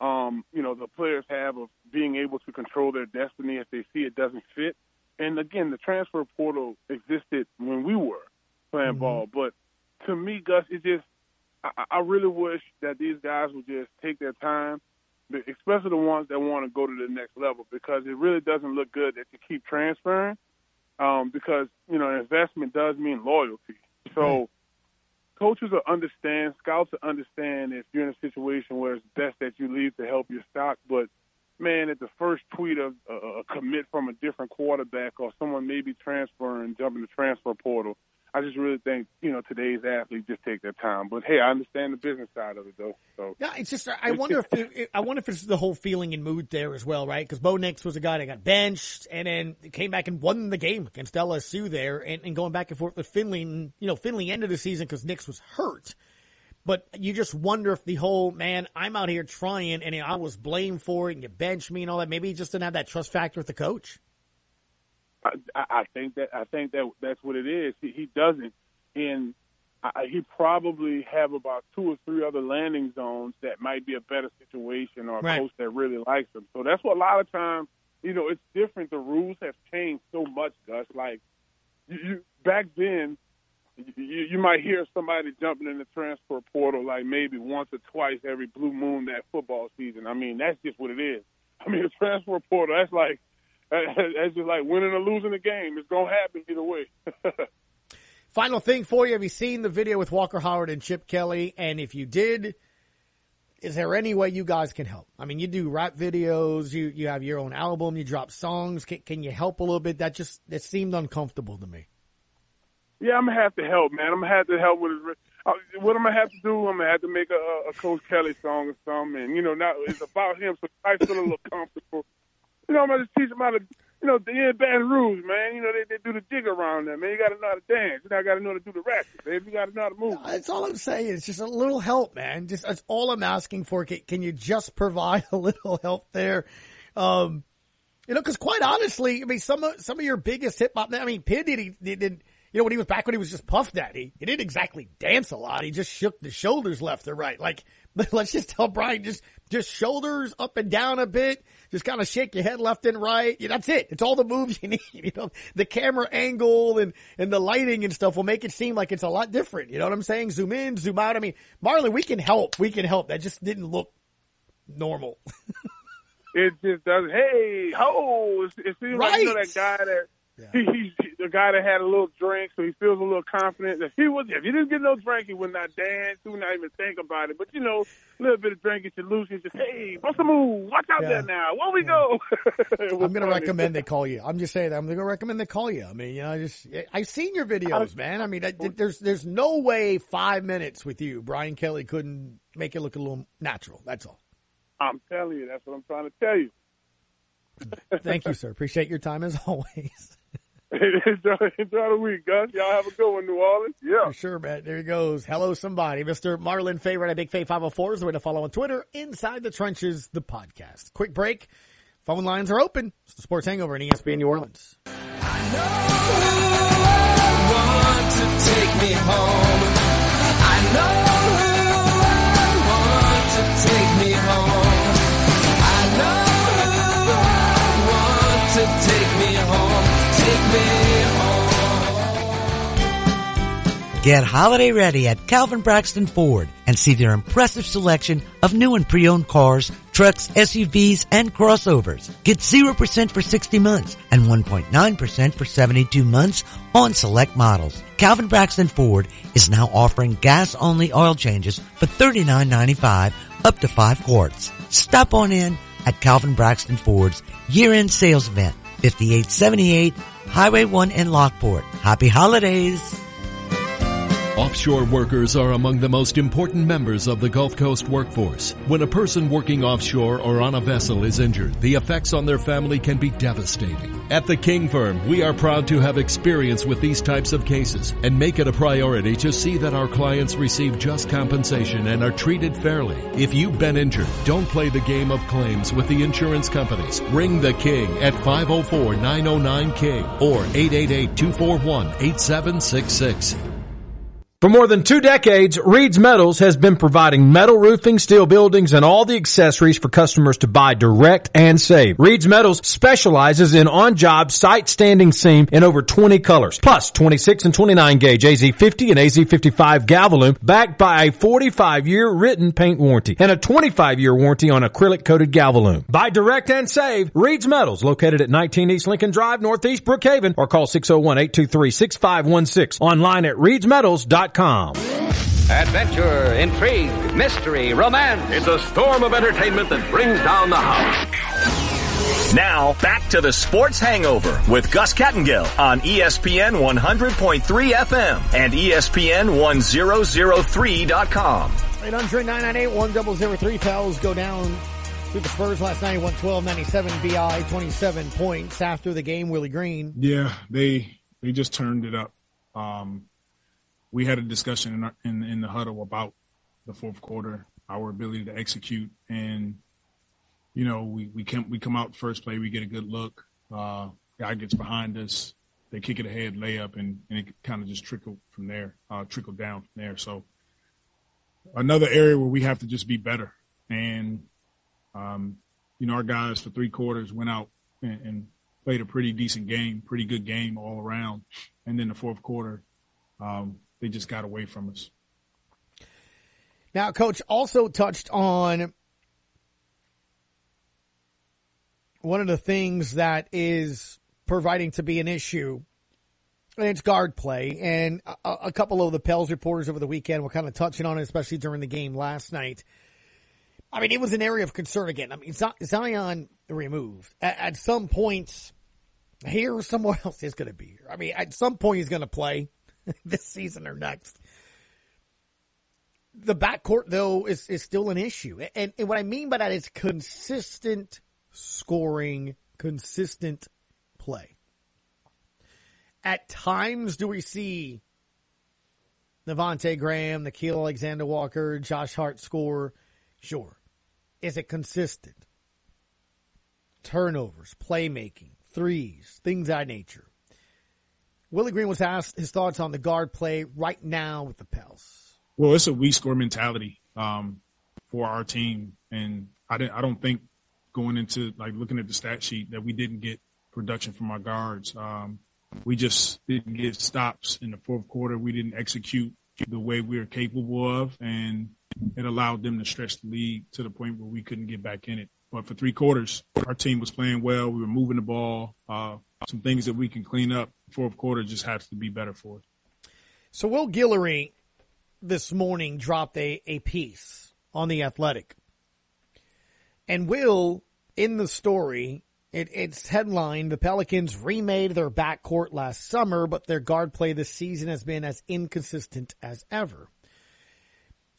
um, you know, the players have of being able to control their destiny if they see it doesn't fit. And again, the transfer portal existed when we were playing ball, but to me, Gus, it just I, I really wish that these guys would just take their time, especially the ones that want to go to the next level, because it really doesn't look good that you keep transferring. Um, because you know, investment does mean loyalty. So coaches will understand, scouts will understand if you're in a situation where it's best that you leave to help your stock. But man, at the first tweet of uh, a commit from a different quarterback or someone maybe transferring, jumping the transfer portal, I just really think you know today's athletes just take their time. But hey, I understand the business side of it though. So Yeah, it's just I wonder if it, I wonder if it's the whole feeling and mood there as well, right? Because Bo Nix was a guy that got benched and then came back and won the game against LSU there, and, and going back and forth with Finley. And, you know, Finley ended the season because Nix was hurt. But you just wonder if the whole man, I'm out here trying, and I was blamed for it, and you bench me and all that. Maybe he just didn't have that trust factor with the coach. I, I I think that I think that that's what it is. He, he doesn't, and I, he probably have about two or three other landing zones that might be a better situation or a Right. coach that really likes him. So that's what a lot of times, you know, it's different. The rules have changed so much, Gus. Like you, you back then, you, you might hear somebody jumping in the transfer portal like maybe once or twice every blue moon that football season. I mean, that's just what it is. I mean, the transfer portal, that's like that's just like winning or losing a game. It's gonna happen either way. Final thing for you: Have you seen the video with Walker Howard and Chip Kelly? And if you did, is there any way you guys can help? I mean, you do rap videos, you you have your own album, you drop songs. Can, can you help a little bit? That just that seemed uncomfortable to me. Yeah, I'm gonna have to help, man. I'm gonna have to help with his. Uh, what I'm gonna have to do, I'm gonna have to make a, a Coach Kelly song or something, and you know, now it's about him, so I feel a little comfortable. You know, I'm gonna just teach him how to, you know, the in Baton Rouge, man. You know, they, they do the jig around there, man. You gotta know how to dance. You gotta know how to do the rap, baby. You gotta know how to move. That's all I'm saying. It's just a little help, man. Just that's all I'm asking for. Can, can you just provide a little help there? Um, you know, because quite honestly, I mean, some of some of your biggest hip hop. I mean, P Diddy did, did you know, when he was back when he was just Puff Daddy, he didn't exactly dance a lot. He just shook the shoulders left or right. Like, let's just tell Brian, just, just shoulders up and down a bit. Just kind of shake your head left and right. Yeah, that's it. It's all the moves you need. You know, the camera angle and, and the lighting and stuff will make it seem like it's a lot different. You know what I'm saying? Zoom in, zoom out. I mean, Marlon, we can help. We can help. That just didn't look normal. It just doesn't. Hey, ho! It, it seems like you know that guy that he, he, the guy that had a little drink, so he feels a little confident. If he was, if he didn't get no drink, he would not dance. He would not even think about it. But you know, a little bit of drink gets you loose. He's just, hey, what's the move? Watch out Yeah. there now. Where we go? I'm going to recommend they call you. I'm just saying that I'm going to recommend they call you. I mean, you know, I just I've seen your videos, man. I mean, I, oh. there's there's no way five minutes with you, Brian Kelly couldn't make it look a little natural. That's all. I'm telling you, that's what I'm trying to tell you. Thank you, sir. Appreciate your time as always. enjoy, enjoy the week, Gus. Y'all have a good one, New Orleans. Yeah. For sure, man. There he goes. Hello, somebody. Mr. Marlon Favorite at Big Faith 504 is the way to follow on Twitter. Inside the Trenches, the podcast. Quick break. Phone lines are open. It's the Sports Hangover in ESPN New Orleans. want to take me home. I know Get holiday ready at Calvin Braxton Ford and see their impressive selection of new and pre-owned cars, trucks, SUVs, and crossovers. Get 0% for 60 months and 1.9% for 72 months on select models. Calvin Braxton Ford is now offering gas-only oil changes for $39.95 up to 5 quarts. Stop on in at Calvin Braxton Ford's year-end sales event, 5878 Highway 1 in Lockport. Happy holidays! Offshore workers are among the most important members of the Gulf Coast workforce. When a person working offshore or on a vessel is injured, the effects on their family can be devastating. At the King Firm, we are proud to have experience with these types of cases and make it a priority to see that our clients receive just compensation and are treated fairly. If you've been injured, don't play the game of claims with the insurance companies. Ring the King at 504-909-KING or 888-241-8766. For more than two decades, Reed's Metals has been providing metal roofing, steel buildings, and all the accessories for customers to buy direct and save. Reed's Metals specializes in on-job site standing seam in over 20 colors, plus 26 and 29 gauge AZ50 and AZ55 Galvalume, backed by a 45-year written paint warranty and a 25-year warranty on acrylic coated Galvalume. Buy direct and save Reed's Metals, located at 19 East Lincoln Drive, Northeast Brookhaven, or call 601-823-6516. Online at reedsmetals.com. Adventure, intrigue, mystery, romance. It's a storm of entertainment that brings down the house. Now, back to the Sports Hangover with Gus Kattengell on ESPN 100.3 FM and ESPN 1003.com. 800-998-1003 Pels go down to the Spurs last night, 112-97 BI, 27 points after the game, Willie Green. Yeah, they they just turned it up. Um, we had a discussion in, our, in in the huddle about the fourth quarter, our ability to execute, and you know we we come we come out first play, we get a good look. Uh, guy gets behind us, they kick it ahead, layup, and and it kind of just trickle from there, uh, down from there. So another area where we have to just be better, and um, you know our guys for three quarters went out and, and played a pretty decent game, pretty good game all around, and then the fourth quarter. Um, they just got away from us. Now, coach also touched on one of the things that is providing to be an issue, and it's guard play. And a, a couple of the Pels reporters over the weekend were kind of touching on it, especially during the game last night. I mean, it was an area of concern again. I mean, Zion- removed at, at some points here or somewhere else is going to be here. I mean, at some point he's going to play this season or next. The backcourt though is, is still an issue. And, and what I mean by that is consistent scoring, consistent play. At times do we see Devontae Graham, Nickeil Alexander Walker, Josh Hart score? Sure. Is it consistent? Turnovers, playmaking, threes, things that nature. Willie Green was asked his thoughts on the guard play right now with the Pels. Well, it's a we score mentality um, for our team, and I. I don't think going into like looking at the stat sheet that we didn't get production from our guards. Um, we just didn't get stops in the fourth quarter. We didn't execute the way we were capable of, and it allowed them to stretch the lead to the point where we couldn't get back in it. But for three quarters, our team was playing well. We were moving the ball. Uh, some things that we can clean up. Fourth quarter just has to be better for us. So Will Guillory this morning dropped a, a piece on the athletic. And Will, in the story, it, it's headlined, the Pelicans remade their backcourt last summer, but their guard play this season has been as inconsistent as ever.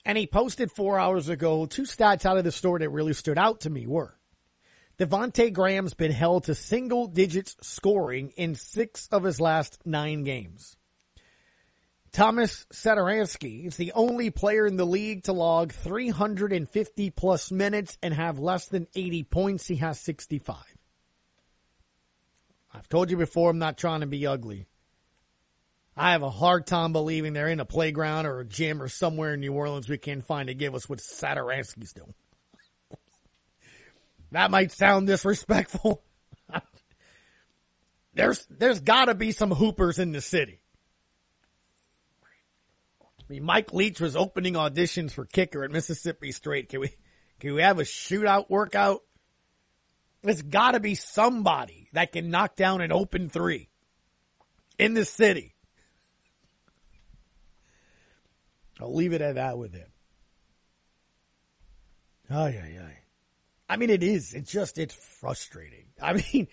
And he posted four hours ago two stats out of the story that really stood out to me were Devontae Graham's been held to single digits scoring in six of his last nine games. Thomas Satoransky is the only player in the league to log 350 plus minutes and have less than 80 points. He has 65. I've told you before, I'm not trying to be ugly. I have a hard time believing they're in a playground or a gym or somewhere in New Orleans we can't find to give us what Satoransky's doing. That might sound disrespectful. there's there's got to be some hoopers in the city. I mean, Mike Leach was opening auditions for kicker at Mississippi State. Can we can we have a shootout workout? There's got to be somebody that can knock down an open three in the city. I'll leave it at that with him. Ay, ay, ay. I mean, it is. It's just, it's frustrating. I mean,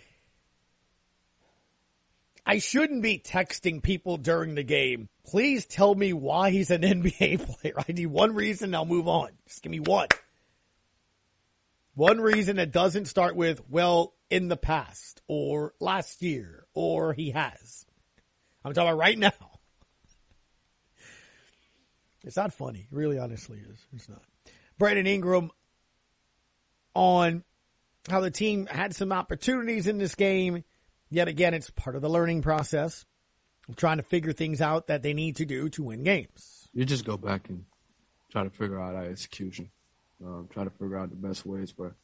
I shouldn't be texting people during the game. Please tell me why he's an NBA player. I need one reason. I'll move on. Just give me one. One reason that doesn't start with, well, in the past or last year or he has. I'm talking about right now. It's not funny. Really honestly is. It's not. Brandon Ingram on how the team had some opportunities in this game. Yet again, it's part of the learning process trying to figure things out that they need to do to win games. You just go back and try to figure out our execution. Um, try to figure out the best ways where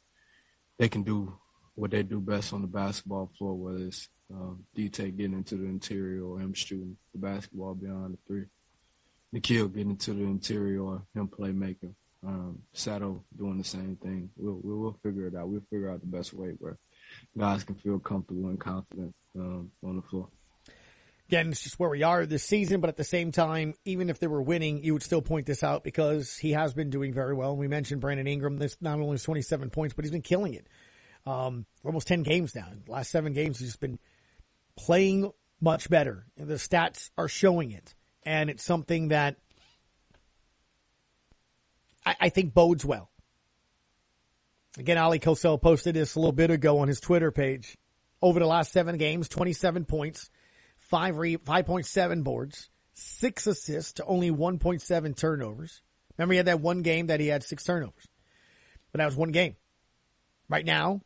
they can do what they do best on the basketball floor, whether it's um, DT getting into the interior or him shooting the basketball beyond the three. Nickeil getting into the interior or him playmaking. Um, doing the same thing. We'll, we'll, we'll figure it out. We'll figure out the best way where guys can feel comfortable and confident um, on the floor. Again, it's just where we are this season, but at the same time, even if they were winning, you would still point this out because he has been doing very well. We mentioned Brandon Ingram. This not only is 27 points, but he's been killing it. Um, almost 10 games now. The last seven games, he's been playing much better. The stats are showing it. And it's something that I, I think bodes well. Again, Oleh Kosel posted this a little bit ago on his Twitter page. Over the last seven games, 27 points, five re, 5.7 boards, six assists to only 1.7 turnovers. Remember he had that one game that he had six turnovers. But that was one game. Right now,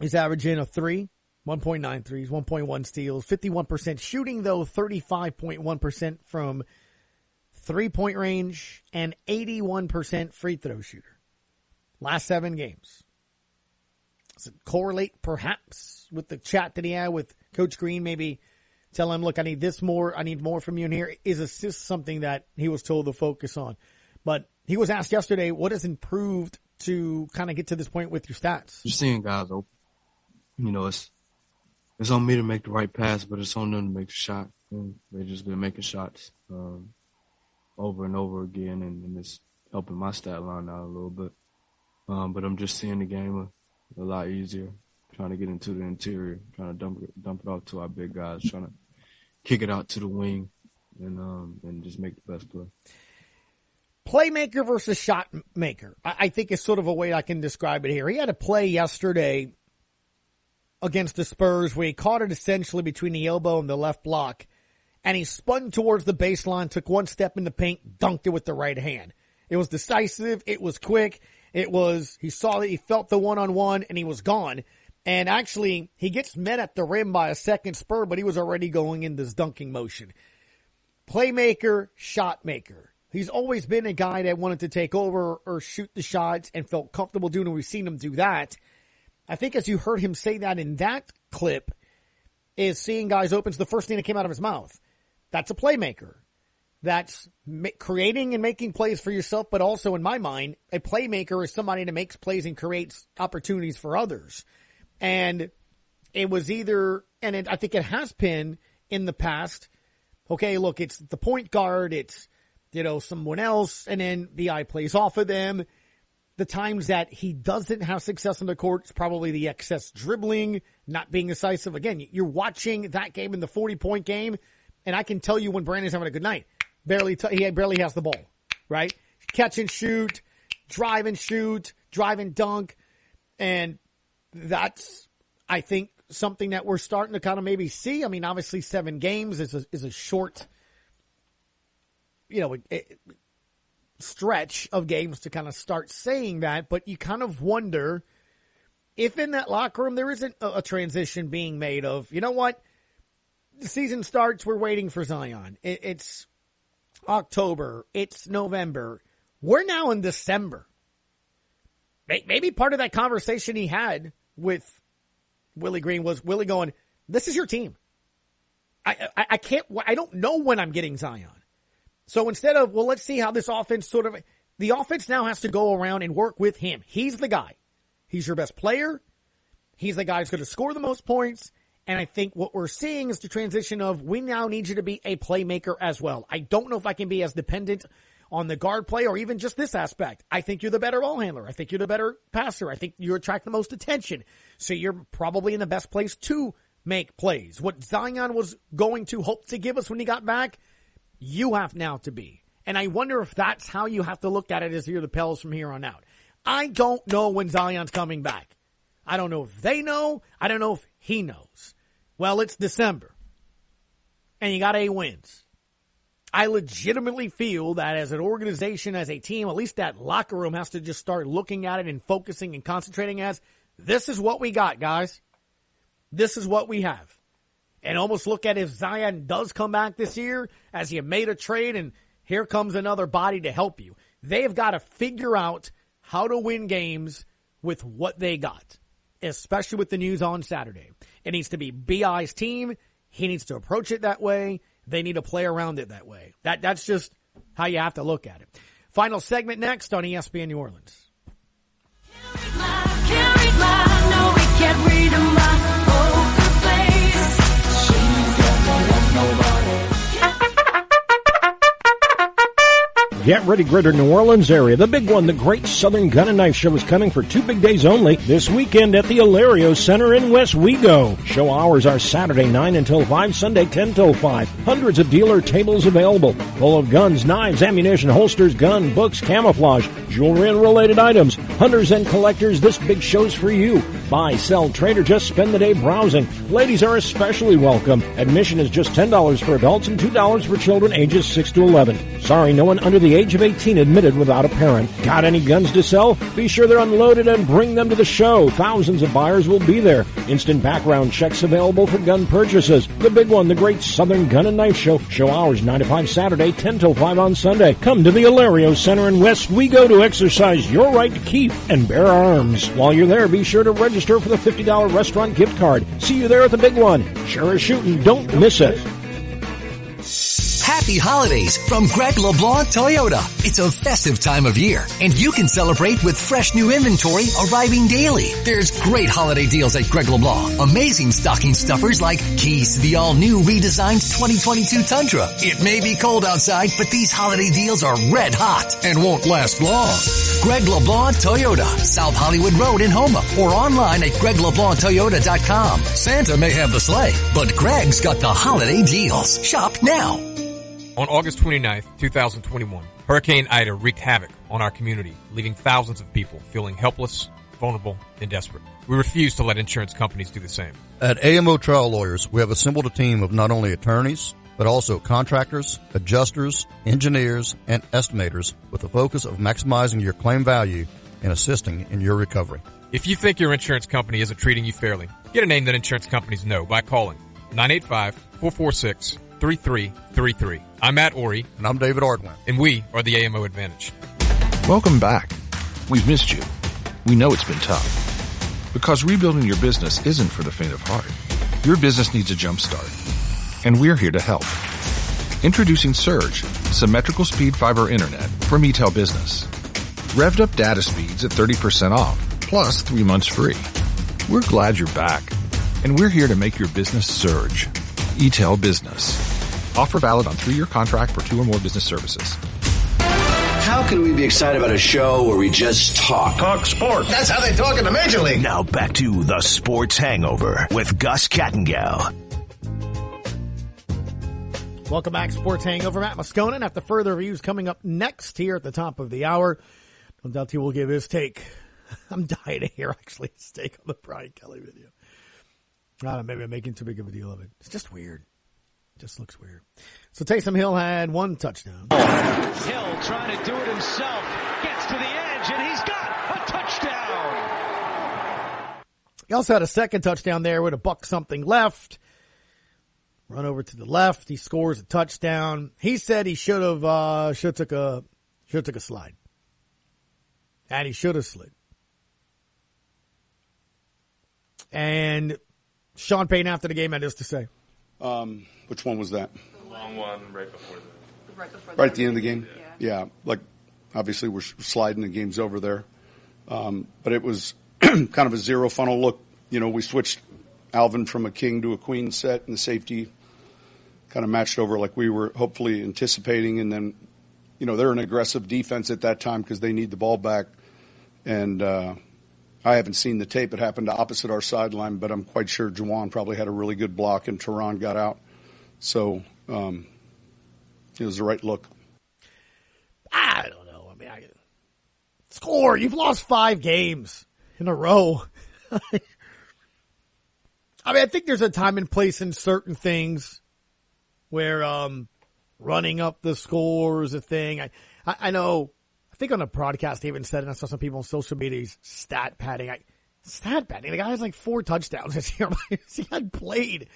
he's averaging a three, 1.9 threes, 1.1 steals, 51% shooting though, 35.1% from three point range and 81% free throw shooter. Last seven games. Does it correlate perhaps with the chat that he had with Coach Green? Maybe tell him, look, I need this more. I need more from you in here. Is assist something that he was told to focus on? But he was asked yesterday, what has improved to kind of get to this point with your stats? You're seeing guys open. You know, it's it's on me to make the right pass, but it's on them to make the shot. They've just been making shots um, over and over again, and, and it's helping my stat line out a little bit. Um, but I'm just seeing the game a, a lot easier, trying to get into the interior, trying to dump it, dump it off to our big guys, trying to kick it out to the wing, and um, and just make the best play. Playmaker versus shot maker. I, I think is sort of a way I can describe it here. He had a play yesterday against the Spurs where he caught it essentially between the elbow and the left block, and he spun towards the baseline, took one step in the paint, dunked it with the right hand. It was decisive. It was quick. It was, he saw that he felt the one on one and he was gone. And actually, he gets met at the rim by a second spur, but he was already going in this dunking motion. Playmaker, shot maker. He's always been a guy that wanted to take over or shoot the shots and felt comfortable doing it. We've seen him do that. I think as you heard him say that in that clip, is seeing guys opens the first thing that came out of his mouth. That's a playmaker. That's creating and making plays for yourself, but also in my mind, a playmaker is somebody that makes plays and creates opportunities for others. And it was either, and it, I think it has been in the past. Okay, look, it's the point guard, it's, you know, someone else, and then the eye plays off of them. The times that he doesn't have success on the court, it's probably the excess dribbling, not being decisive. Again, you're watching that game in the 40 point game, and I can tell you when Brandon's having a good night. Barely, t- he barely has the ball, right? Catch and shoot, drive and shoot, drive and dunk. And that's, I think, something that we're starting to kind of maybe see. I mean, obviously seven games is a, is a short, you know, it, it, stretch of games to kind of start saying that, but you kind of wonder if in that locker room there isn't a, a transition being made of, you know what? The season starts, we're waiting for Zion. It, it's October, it's November. We're now in December. Maybe part of that conversation he had with Willie Green was Willie going, this is your team. I, I, I can't, I don't know when I'm getting Zion. So instead of, well, let's see how this offense sort of, the offense now has to go around and work with him. He's the guy. He's your best player. He's the guy who's going to score the most points. And I think what we're seeing is the transition of we now need you to be a playmaker as well. I don't know if I can be as dependent on the guard play or even just this aspect. I think you're the better ball handler. I think you're the better passer. I think you attract the most attention. So you're probably in the best place to make plays. What Zion was going to hope to give us when he got back, you have now to be. And I wonder if that's how you have to look at it as you're the Pels from here on out. I don't know when Zion's coming back. I don't know if they know. I don't know if he knows. Well, it's December. And you got eight wins. I legitimately feel that as an organization, as a team, at least that locker room has to just start looking at it and focusing and concentrating as this is what we got, guys. This is what we have. And almost look at if Zion does come back this year as you made a trade and here comes another body to help you. They've got to figure out how to win games with what they got, especially with the news on Saturday. It needs to be BI's team. He needs to approach it that way. They need to play around it that way. That, that's just how you have to look at it. Final segment next on ESPN New Orleans. Get ready, Greater New Orleans area. The big one, the Great Southern Gun and Knife Show is coming for two big days only this weekend at the Alario Center in Westwego. Show hours are Saturday 9 until 5, Sunday 10 till 5. Hundreds of dealer tables available, full of guns, knives, ammunition, holsters, gun, books, camouflage, jewelry and related items. Hunters and collectors, this big show's for you. Buy, sell, trade, or just spend the day browsing. Ladies are especially welcome. Admission is just $10 for adults and $2 for children ages 6 to 11. Sorry, no one under the age of 18 admitted without a parent. Got any guns to sell? Be sure they're unloaded and bring them to the show. Thousands of buyers will be there. Instant background checks available for gun purchases. The big one, the Great Southern Gun and Knife Show. Show hours 9 to 5 Saturday, 10 till 5 on Sunday. Come to the Alario Center in West. We go to exercise your right to keep and bear arms. While you're there, be sure to register for the $50 restaurant gift card. See you there at the big one. Sure as shooting. Don't miss it. Happy holidays from Greg LeBlanc Toyota. It's a festive time of year and you can celebrate with fresh new inventory arriving daily. There's great holiday deals at Greg LeBlanc. Amazing stocking stuffers like keys to the all new redesigned 2022 Tundra. It may be cold outside, but these holiday deals are red hot and won't last long. Greg LeBlanc Toyota, South Hollywood Road in Houma or online at gregleblanctoyota.com. Santa may have the sleigh, but Greg's got the holiday deals. Shop now. On August 29th, 2021, Hurricane Ida wreaked havoc on our community, leaving thousands of people feeling helpless, vulnerable, and desperate. We refuse to let insurance companies do the same. At AMO Trial Lawyers, we have assembled a team of not only attorneys, but also contractors, adjusters, engineers, and estimators with the focus of maximizing your claim value and assisting in your recovery. If you think your insurance company isn't treating you fairly, get a name that insurance companies know by calling 985-446-3333. I'm Matt Ory. And I'm David Ardoin. And we are the AMO Advantage. Welcome back. We've missed you. We know it's been tough. Because rebuilding your business isn't for the faint of heart. Your business needs a jump start. And we're here to help. Introducing Surge, symmetrical speed fiber internet from eTel Business. Revved up data speeds at 30% off, plus three months free. We're glad you're back. And we're here to make your business surge. eTel Business. Offer valid on three-year contract for two or more business services. How can we be excited about a show where we just talk? Talk sports. That's how they talk in the Major League. Now back to the Sports Hangover with Gus Kattengell. Welcome back, Sports Hangover. Matt Moscona. After further reviews coming up next here at the top of the hour, no doubt he will give his take. I'm dying to hear actually his take on the Brian Kelly video. I don't know, maybe I'm making too big of a deal of it. It's just weird. It just looks weird. So Taysom Hill had one touchdown. Hill trying to do it himself. Gets to the edge and he's got a touchdown. He also had a second touchdown there with a buck something left. Run over to the left. He scores a touchdown. He said he should have, uh, should have took a, should took a slide. And he should have slid. And Sean Payton after the game had this to say. Um, which one was that? The long one right before the. Right before Right at the end of the game? Yeah. like obviously we're sliding, the game's over there. Um, but it was kind of a zero funnel look. You know, we switched Alvin from a king to a queen set and the safety kind of matched over like we were hopefully anticipating. And then, you know, they're an aggressive defense at that time because they need the ball back. And, uh, I haven't seen the tape. It happened opposite our sideline, but I'm quite sure Jawan probably had a really good block and Tehran got out. So, um, it was the right look. I don't know. I mean, I, score. You've lost five games in a row. I mean, I think there's a time and place in certain things where um, running up the score is a thing. I, I, I know. I think on the broadcast they even said, and I saw some people on social media, stat padding. I, stat padding. The guy has like four touchdowns this year. he had played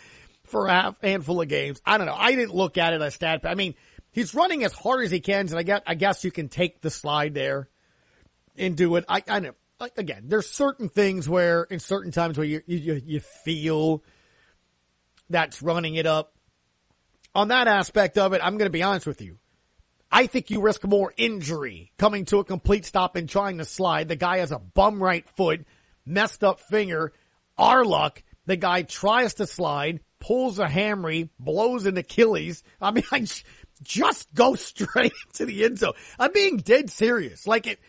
for a handful of games. I don't know. I didn't look at it as stat. I mean, he's running as hard as he can, and I guess I guess you can take the slide there and do it. I, I know. Like, again, there's certain things where in certain times where you you you feel that's running it up. On that aspect of it, I'm going to be honest with you. I think you risk more injury coming to a complete stop and trying to slide. The guy has a bum right foot, messed up finger. Our luck, the guy tries to slide, pulls a hammy, blows an Achilles. I mean, I just go straight to the end zone. I'm being dead serious. Like it,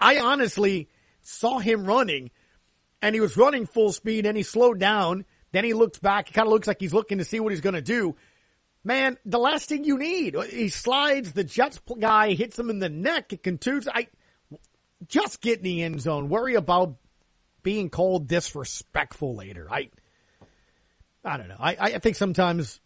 I honestly saw him running and he was running full speed and he slowed down. Then he looks back. It kind of looks like he's looking to see what he's going to do. Man, the last thing you need, uh, he slides, the Jets guy hits him in the neck, it contuses. I just get in the end zone. Worry about being called disrespectful later. I, I don't know. I, I think sometimes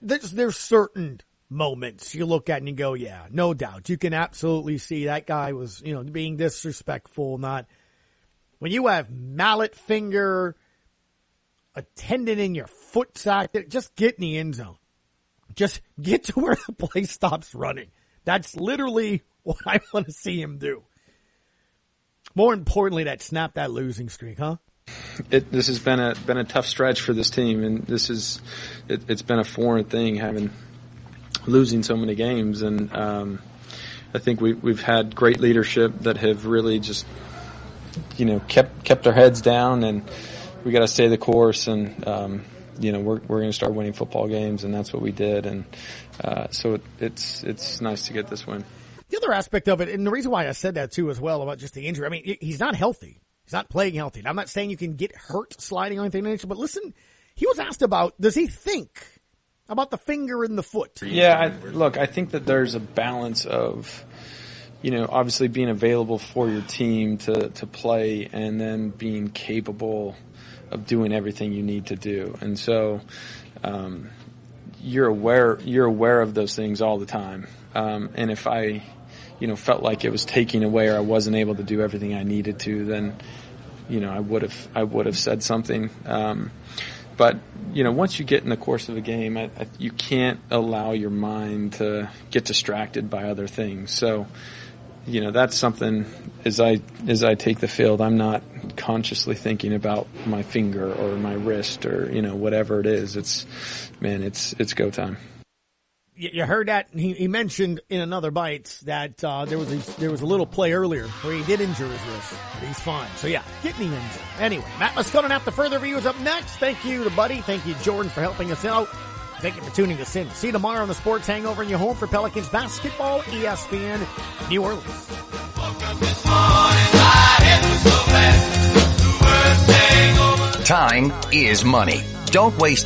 there's there's certain moments you look at and you go, yeah, no doubt. You can absolutely see that guy was, you know, being disrespectful, not when you have mallet finger, a tendon in your foot sack, just get in the end zone. Just get to where the play stops running. That's literally what I want to see him do. More importantly, that snap that losing streak, huh? It, this has been a been a tough stretch for this team, and this is it, has been a foreign thing having losing so many games, and um, I think we we've had great leadership that have really just you know kept kept their heads down, and we got to stay the course, and um, you know we're we're going to start winning football games, and that's what we did, and uh, so it, it's it's nice to get this win. The other aspect of it, and the reason why I said that too as well about just the injury, I mean, he's not healthy. He's not playing healthy. And I'm not saying you can get hurt sliding or anything, but listen, he was asked about, does he think about the finger in the foot? Yeah, I, look, I think that there's a balance of, you know, obviously being available for your team to, to play and then being capable of doing everything you need to do. And so, um, you're aware, you're aware of those things all the time. Um, and if I, you know, felt like it was taking away or I wasn't able to do everything I needed to, then you know, I would have I would have said something. Um, but you know, once you get in the course of a game, I, I, you can't allow your mind to get distracted by other things. So, you know, that's something as I as I take the field, I'm not consciously thinking about my finger or my wrist or you know whatever it is. It's man, it's it's go time. You heard that he, he mentioned in another bite that uh, there was a, there was a little play earlier where he did injure his wrist, but he's fine. So yeah, getting injured. Anyway, Matt Moscona after further reviews up next. Thank you to Buddy. Thank you Jordan for helping us out. Thank you for tuning us in. See you tomorrow on the Sports Hangover in your home for Pelicans basketball, ESPN, New Orleans. Time is money. Don't waste